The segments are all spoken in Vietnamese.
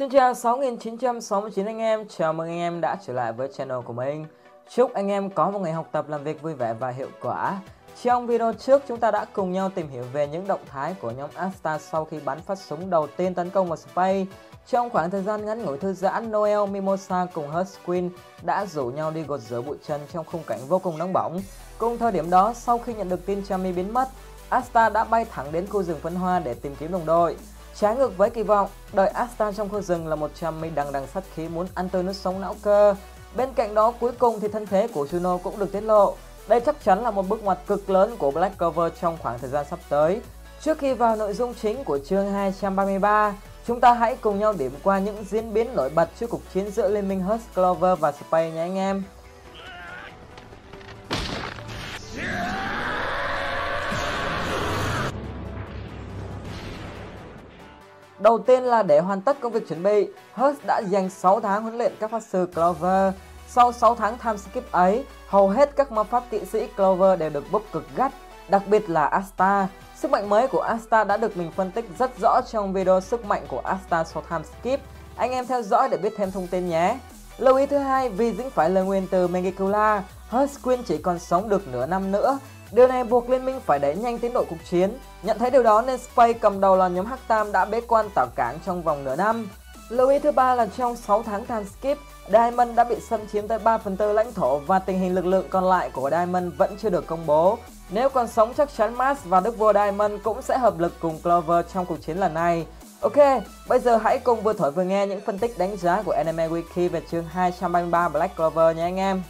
Xin chào 6969 anh em, chào mừng anh em đã trở lại với channel của mình. Chúc anh em có một ngày học tập làm việc vui vẻ và hiệu quả. Trong video trước chúng ta đã cùng nhau tìm hiểu về những động thái của nhóm Asta sau khi bắn phát súng đầu tiên tấn công vào Space. Trong khoảng thời gian ngắn ngủi thư giãn, Noel, Mimosa cùng Husquin đã rủ nhau đi gột rửa bụi chân trong khung cảnh vô cùng nóng bỏng. Cùng thời điểm đó, sau khi nhận được tin Chami biến mất, Asta đã bay thẳng đến khu rừng phân hoa để tìm kiếm đồng đội. Trái ngược với kỳ vọng, đợi Asta trong khu rừng là một trăm mi đằng đằng sát khí muốn ăn tươi nước sống não cơ. Bên cạnh đó cuối cùng thì thân thế của Juno cũng được tiết lộ. Đây chắc chắn là một bước ngoặt cực lớn của Black Clover trong khoảng thời gian sắp tới. Trước khi vào nội dung chính của chương 233, chúng ta hãy cùng nhau điểm qua những diễn biến nổi bật trước cuộc chiến giữa Liên minh Hurst Clover và Space nhé anh em. Đầu tiên là để hoàn tất công việc chuẩn bị, Hurst đã dành 6 tháng huấn luyện các pháp sư Clover. Sau 6 tháng time skip ấy, hầu hết các ma pháp kỵ sĩ Clover đều được bốc cực gắt, đặc biệt là Asta. Sức mạnh mới của Asta đã được mình phân tích rất rõ trong video sức mạnh của Asta sau time skip. Anh em theo dõi để biết thêm thông tin nhé. Lưu ý thứ hai, vì dính phải lời nguyền từ Megicula, Queen chỉ còn sống được nửa năm nữa Điều này buộc liên minh phải đẩy nhanh tiến độ cuộc chiến. Nhận thấy điều đó nên Spade cầm đầu là nhóm Hắc Tam đã bế quan tảo cảng trong vòng nửa năm. Lưu ý thứ ba là trong 6 tháng time skip, Diamond đã bị xâm chiếm tới 3 phần tư lãnh thổ và tình hình lực lượng còn lại của Diamond vẫn chưa được công bố. Nếu còn sống chắc chắn Mars và Đức vua Diamond cũng sẽ hợp lực cùng Clover trong cuộc chiến lần này. Ok, bây giờ hãy cùng vừa thổi vừa nghe những phân tích đánh giá của Anime Wiki về chương 233 Black Clover nhé anh em.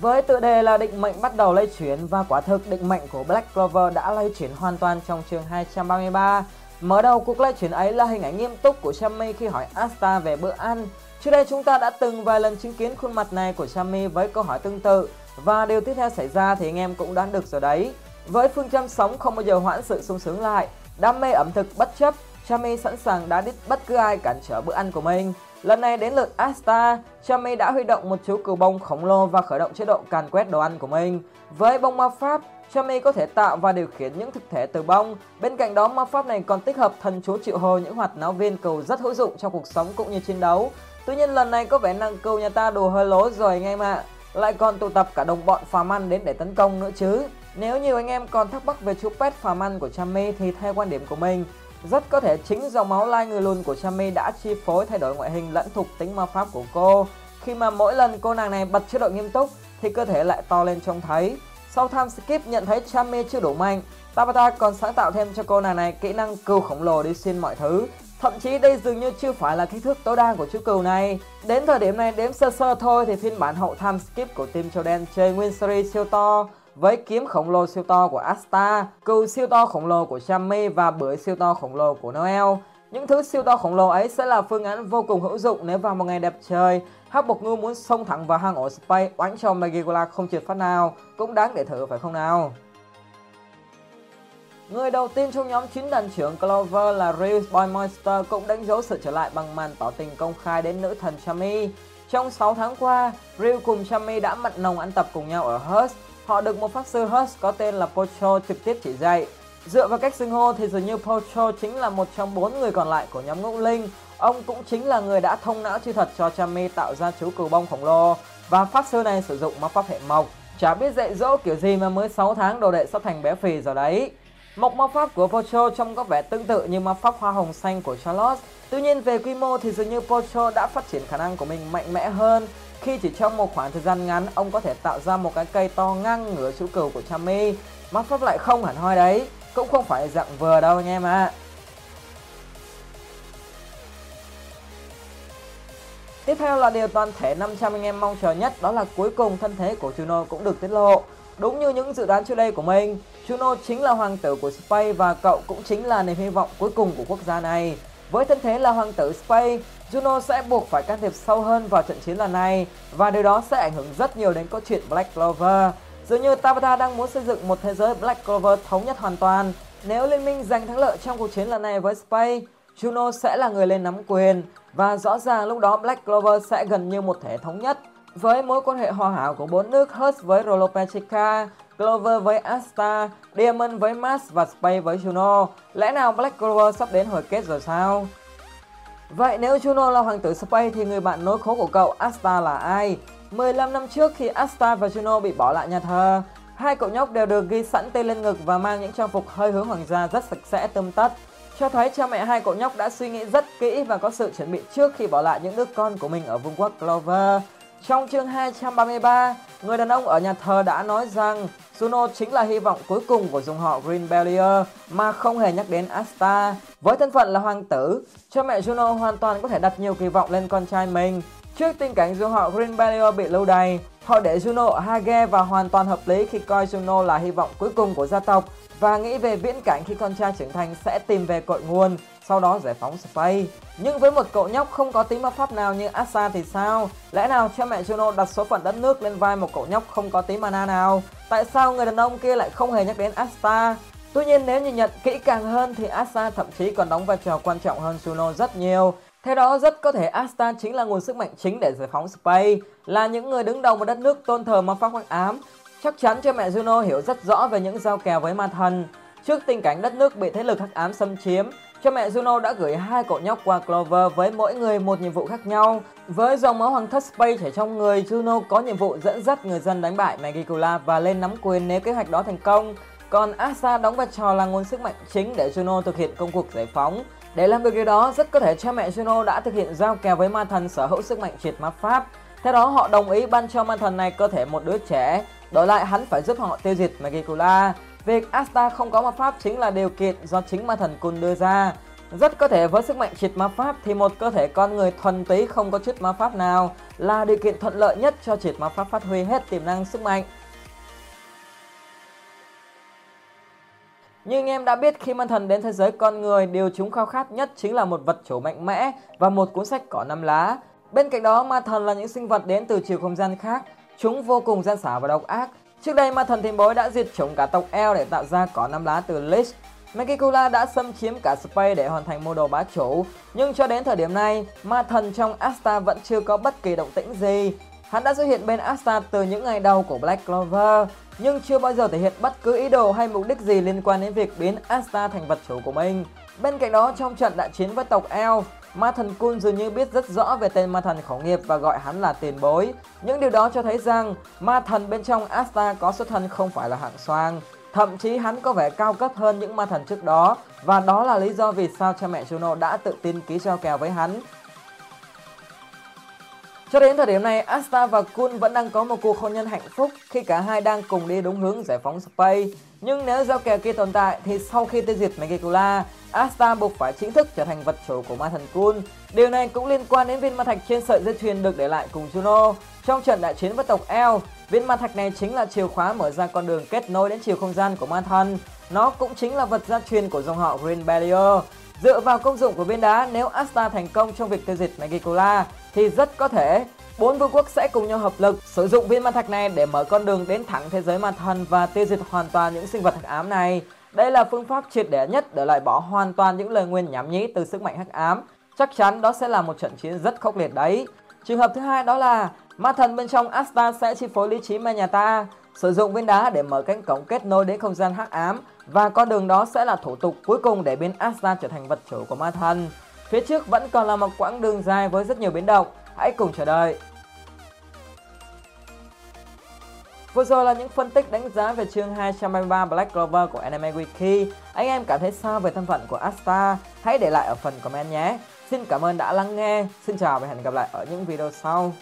Với tựa đề là định mệnh bắt đầu lây chuyển và quả thực định mệnh của Black Clover đã lây chuyển hoàn toàn trong chương 233. Mở đầu cuộc lây chuyển ấy là hình ảnh nghiêm túc của Sammy khi hỏi Asta về bữa ăn. Trước đây chúng ta đã từng vài lần chứng kiến khuôn mặt này của Sammy với câu hỏi tương tự và điều tiếp theo xảy ra thì anh em cũng đoán được rồi đấy. Với phương châm sống không bao giờ hoãn sự sung sướng lại, đam mê ẩm thực bất chấp, Chami sẵn sàng đá đít bất cứ ai cản trở bữa ăn của mình. Lần này đến lượt Asta, Chami đã huy động một chú cừu bông khổng lồ và khởi động chế độ càn quét đồ ăn của mình. Với bông ma pháp, Chami có thể tạo và điều khiển những thực thể từ bông. Bên cạnh đó, ma pháp này còn tích hợp thần chú triệu hồi những hoạt náo viên cầu rất hữu dụng trong cuộc sống cũng như chiến đấu. Tuy nhiên lần này có vẻ năng cầu nhà ta đồ hơi lố rồi anh em ạ. Lại còn tụ tập cả đồng bọn phàm ăn đến để tấn công nữa chứ. Nếu nhiều anh em còn thắc mắc về chú pet phàm ăn của Chami thì theo quan điểm của mình, rất có thể chính dòng máu lai người lùn của Chami đã chi phối thay đổi ngoại hình lẫn thuộc tính ma pháp của cô. Khi mà mỗi lần cô nàng này bật chế độ nghiêm túc thì cơ thể lại to lên trông thấy. Sau time skip nhận thấy Chami chưa đủ mạnh, Tabata còn sáng tạo thêm cho cô nàng này kỹ năng cừu khổng lồ đi xuyên mọi thứ. Thậm chí đây dường như chưa phải là kích thước tối đa của chú cừu này. Đến thời điểm này đếm sơ sơ thôi thì phiên bản hậu time skip của team châu đen chơi Nguyên series siêu to với kiếm khổng lồ siêu to của Asta, cừu siêu to khổng lồ của Sammy và bưởi siêu to khổng lồ của Noel. Những thứ siêu to khổng lồ ấy sẽ là phương án vô cùng hữu dụng nếu vào một ngày đẹp trời. Hắc bột Ngưu muốn xông thẳng vào hang ổ Space oánh cho Magigola không trượt phát nào, cũng đáng để thử phải không nào? Người đầu tiên trong nhóm 9 đàn trưởng Clover là Real Boy Monster cũng đánh dấu sự trở lại bằng màn tỏ tình công khai đến nữ thần Chami. Trong 6 tháng qua, Ryu cùng Chami đã mặn nồng ăn tập cùng nhau ở Hearst họ được một pháp sư Hurst có tên là Pocho trực tiếp chỉ dạy. Dựa vào cách xưng hô thì dường như Pocho chính là một trong bốn người còn lại của nhóm ngũ linh. Ông cũng chính là người đã thông não chi thuật cho Chami tạo ra chú cừu bông khổng lồ. và pháp sư này sử dụng ma pháp hệ mộc. Chả biết dạy dỗ kiểu gì mà mới 6 tháng đồ đệ sắp thành bé phì rồi đấy. Mộc ma pháp của Pocho trông có vẻ tương tự như ma pháp hoa hồng xanh của Charlotte. Tuy nhiên về quy mô thì dường như Pocho đã phát triển khả năng của mình mạnh mẽ hơn khi chỉ trong một khoảng thời gian ngắn ông có thể tạo ra một cái cây to ngang ngửa chú cừu của Chami. Mắt pháp lại không hẳn hoi đấy, cũng không phải dạng vừa đâu anh em ạ. À. Tiếp theo là điều toàn thể 500 anh em mong chờ nhất đó là cuối cùng thân thế của Juno cũng được tiết lộ. Đúng như những dự đoán trước đây của mình, Juno chính là hoàng tử của Space và cậu cũng chính là niềm hy vọng cuối cùng của quốc gia này. Với thân thế là hoàng tử Space, Juno sẽ buộc phải can thiệp sâu hơn vào trận chiến lần này và điều đó sẽ ảnh hưởng rất nhiều đến câu chuyện Black Clover. Dường như Tabata đang muốn xây dựng một thế giới Black Clover thống nhất hoàn toàn. Nếu liên minh giành thắng lợi trong cuộc chiến lần này với Space, Juno sẽ là người lên nắm quyền và rõ ràng lúc đó Black Clover sẽ gần như một thể thống nhất. Với mối quan hệ hòa hảo của bốn nước Hurst với Rolopechica, Clover với Asta, Diamond với Mars và Space với Juno, lẽ nào Black Clover sắp đến hồi kết rồi sao? Vậy nếu Juno là hoàng tử Space thì người bạn nối khố của cậu Asta là ai? 15 năm trước khi Asta và Juno bị bỏ lại nhà thờ, hai cậu nhóc đều được ghi sẵn tên lên ngực và mang những trang phục hơi hướng hoàng gia rất sạch sẽ tươm tất, cho thấy cha mẹ hai cậu nhóc đã suy nghĩ rất kỹ và có sự chuẩn bị trước khi bỏ lại những đứa con của mình ở vương quốc Clover. Trong chương 233, người đàn ông ở nhà thờ đã nói rằng Suno chính là hy vọng cuối cùng của dòng họ Green Bellier mà không hề nhắc đến Asta. Với thân phận là hoàng tử, cha mẹ Juno hoàn toàn có thể đặt nhiều kỳ vọng lên con trai mình. Trước tình cảnh dòng họ Green Bellier bị lâu đày, họ để Juno ở Hage và hoàn toàn hợp lý khi coi Juno là hy vọng cuối cùng của gia tộc và nghĩ về viễn cảnh khi con trai trưởng thành sẽ tìm về cội nguồn, sau đó giải phóng Spay Nhưng với một cậu nhóc không có tí ma pháp nào như Asa thì sao? Lẽ nào cha mẹ Juno đặt số phận đất nước lên vai một cậu nhóc không có tí mana nào? Tại sao người đàn ông kia lại không hề nhắc đến Asta? Tuy nhiên nếu nhìn nhận kỹ càng hơn thì Asta thậm chí còn đóng vai trò quan trọng hơn Juno rất nhiều. Theo đó, rất có thể Asta chính là nguồn sức mạnh chính để giải phóng Spay là những người đứng đầu một đất nước tôn thờ ma pháp hắc ám, Chắc chắn cha mẹ Juno hiểu rất rõ về những giao kèo với ma thần. Trước tình cảnh đất nước bị thế lực hắc ám xâm chiếm, cha mẹ Juno đã gửi hai cậu nhóc qua Clover với mỗi người một nhiệm vụ khác nhau. Với dòng máu hoàng thất Space chảy trong người, Juno có nhiệm vụ dẫn dắt người dân đánh bại Magicula và lên nắm quyền nếu kế hoạch đó thành công. Còn Asa đóng vai trò là nguồn sức mạnh chính để Juno thực hiện công cuộc giải phóng. Để làm được điều đó, rất có thể cha mẹ Juno đã thực hiện giao kèo với ma thần sở hữu sức mạnh triệt ma pháp. Theo đó, họ đồng ý ban cho ma thần này cơ thể một đứa trẻ Đổi lại hắn phải giúp họ tiêu diệt Magicula. Việc Asta không có ma pháp chính là điều kiện do chính ma thần Kun đưa ra. Rất có thể với sức mạnh triệt ma pháp thì một cơ thể con người thuần túy không có chút ma pháp nào là điều kiện thuận lợi nhất cho triệt ma pháp phát huy hết tiềm năng sức mạnh. Nhưng em đã biết khi ma thần đến thế giới con người, điều chúng khao khát nhất chính là một vật chủ mạnh mẽ và một cuốn sách cỏ năm lá. Bên cạnh đó, ma thần là những sinh vật đến từ chiều không gian khác, Chúng vô cùng gian xảo và độc ác. Trước đây ma thần thiên bối đã diệt chủng cả tộc El để tạo ra cỏ năm lá từ Lich. Megicula đã xâm chiếm cả Space để hoàn thành mô đồ bá chủ. Nhưng cho đến thời điểm này, ma thần trong Asta vẫn chưa có bất kỳ động tĩnh gì. Hắn đã xuất hiện bên Asta từ những ngày đầu của Black Clover, nhưng chưa bao giờ thể hiện bất cứ ý đồ hay mục đích gì liên quan đến việc biến Asta thành vật chủ của mình. Bên cạnh đó, trong trận đại chiến với tộc El, Ma thần Kun dường như biết rất rõ về tên ma thần khẩu nghiệp và gọi hắn là tiền bối. Những điều đó cho thấy rằng, ma thần bên trong Asta có xuất thân không phải là hạng soang. Thậm chí hắn có vẻ cao cấp hơn những ma thần trước đó, và đó là lý do vì sao cha mẹ Juno đã tự tin ký giao kèo với hắn. Cho đến thời điểm này, Asta và Kun vẫn đang có một cuộc hôn nhân hạnh phúc khi cả hai đang cùng đi đúng hướng giải phóng Space. Nhưng nếu giao kèo kia tồn tại thì sau khi tiêu diệt Megicula, Asta buộc phải chính thức trở thành vật chủ của ma thần Kun. Điều này cũng liên quan đến viên ma thạch trên sợi dây chuyền được để lại cùng Juno. Trong trận đại chiến với tộc El, viên ma thạch này chính là chìa khóa mở ra con đường kết nối đến chiều không gian của ma thần. Nó cũng chính là vật gia truyền của dòng họ Green Barrier. Dựa vào công dụng của viên đá, nếu Asta thành công trong việc tiêu diệt Megicula, thì rất có thể bốn vương quốc sẽ cùng nhau hợp lực sử dụng viên ma thạch này để mở con đường đến thẳng thế giới ma thần và tiêu diệt hoàn toàn những sinh vật hắc ám này. Đây là phương pháp triệt để nhất để loại bỏ hoàn toàn những lời nguyên nhảm nhí từ sức mạnh hắc ám. Chắc chắn đó sẽ là một trận chiến rất khốc liệt đấy. Trường hợp thứ hai đó là ma thần bên trong Asta sẽ chi phối lý trí ma nhà ta, sử dụng viên đá để mở cánh cổng kết nối đến không gian hắc ám và con đường đó sẽ là thủ tục cuối cùng để biến Asta trở thành vật chủ của ma thần. Phía trước vẫn còn là một quãng đường dài với rất nhiều biến động, hãy cùng chờ đợi. Vừa rồi là những phân tích đánh giá về chương 233 Black Clover của Anime Wiki. Anh em cảm thấy sao về thân phận của Asta? Hãy để lại ở phần comment nhé. Xin cảm ơn đã lắng nghe. Xin chào và hẹn gặp lại ở những video sau.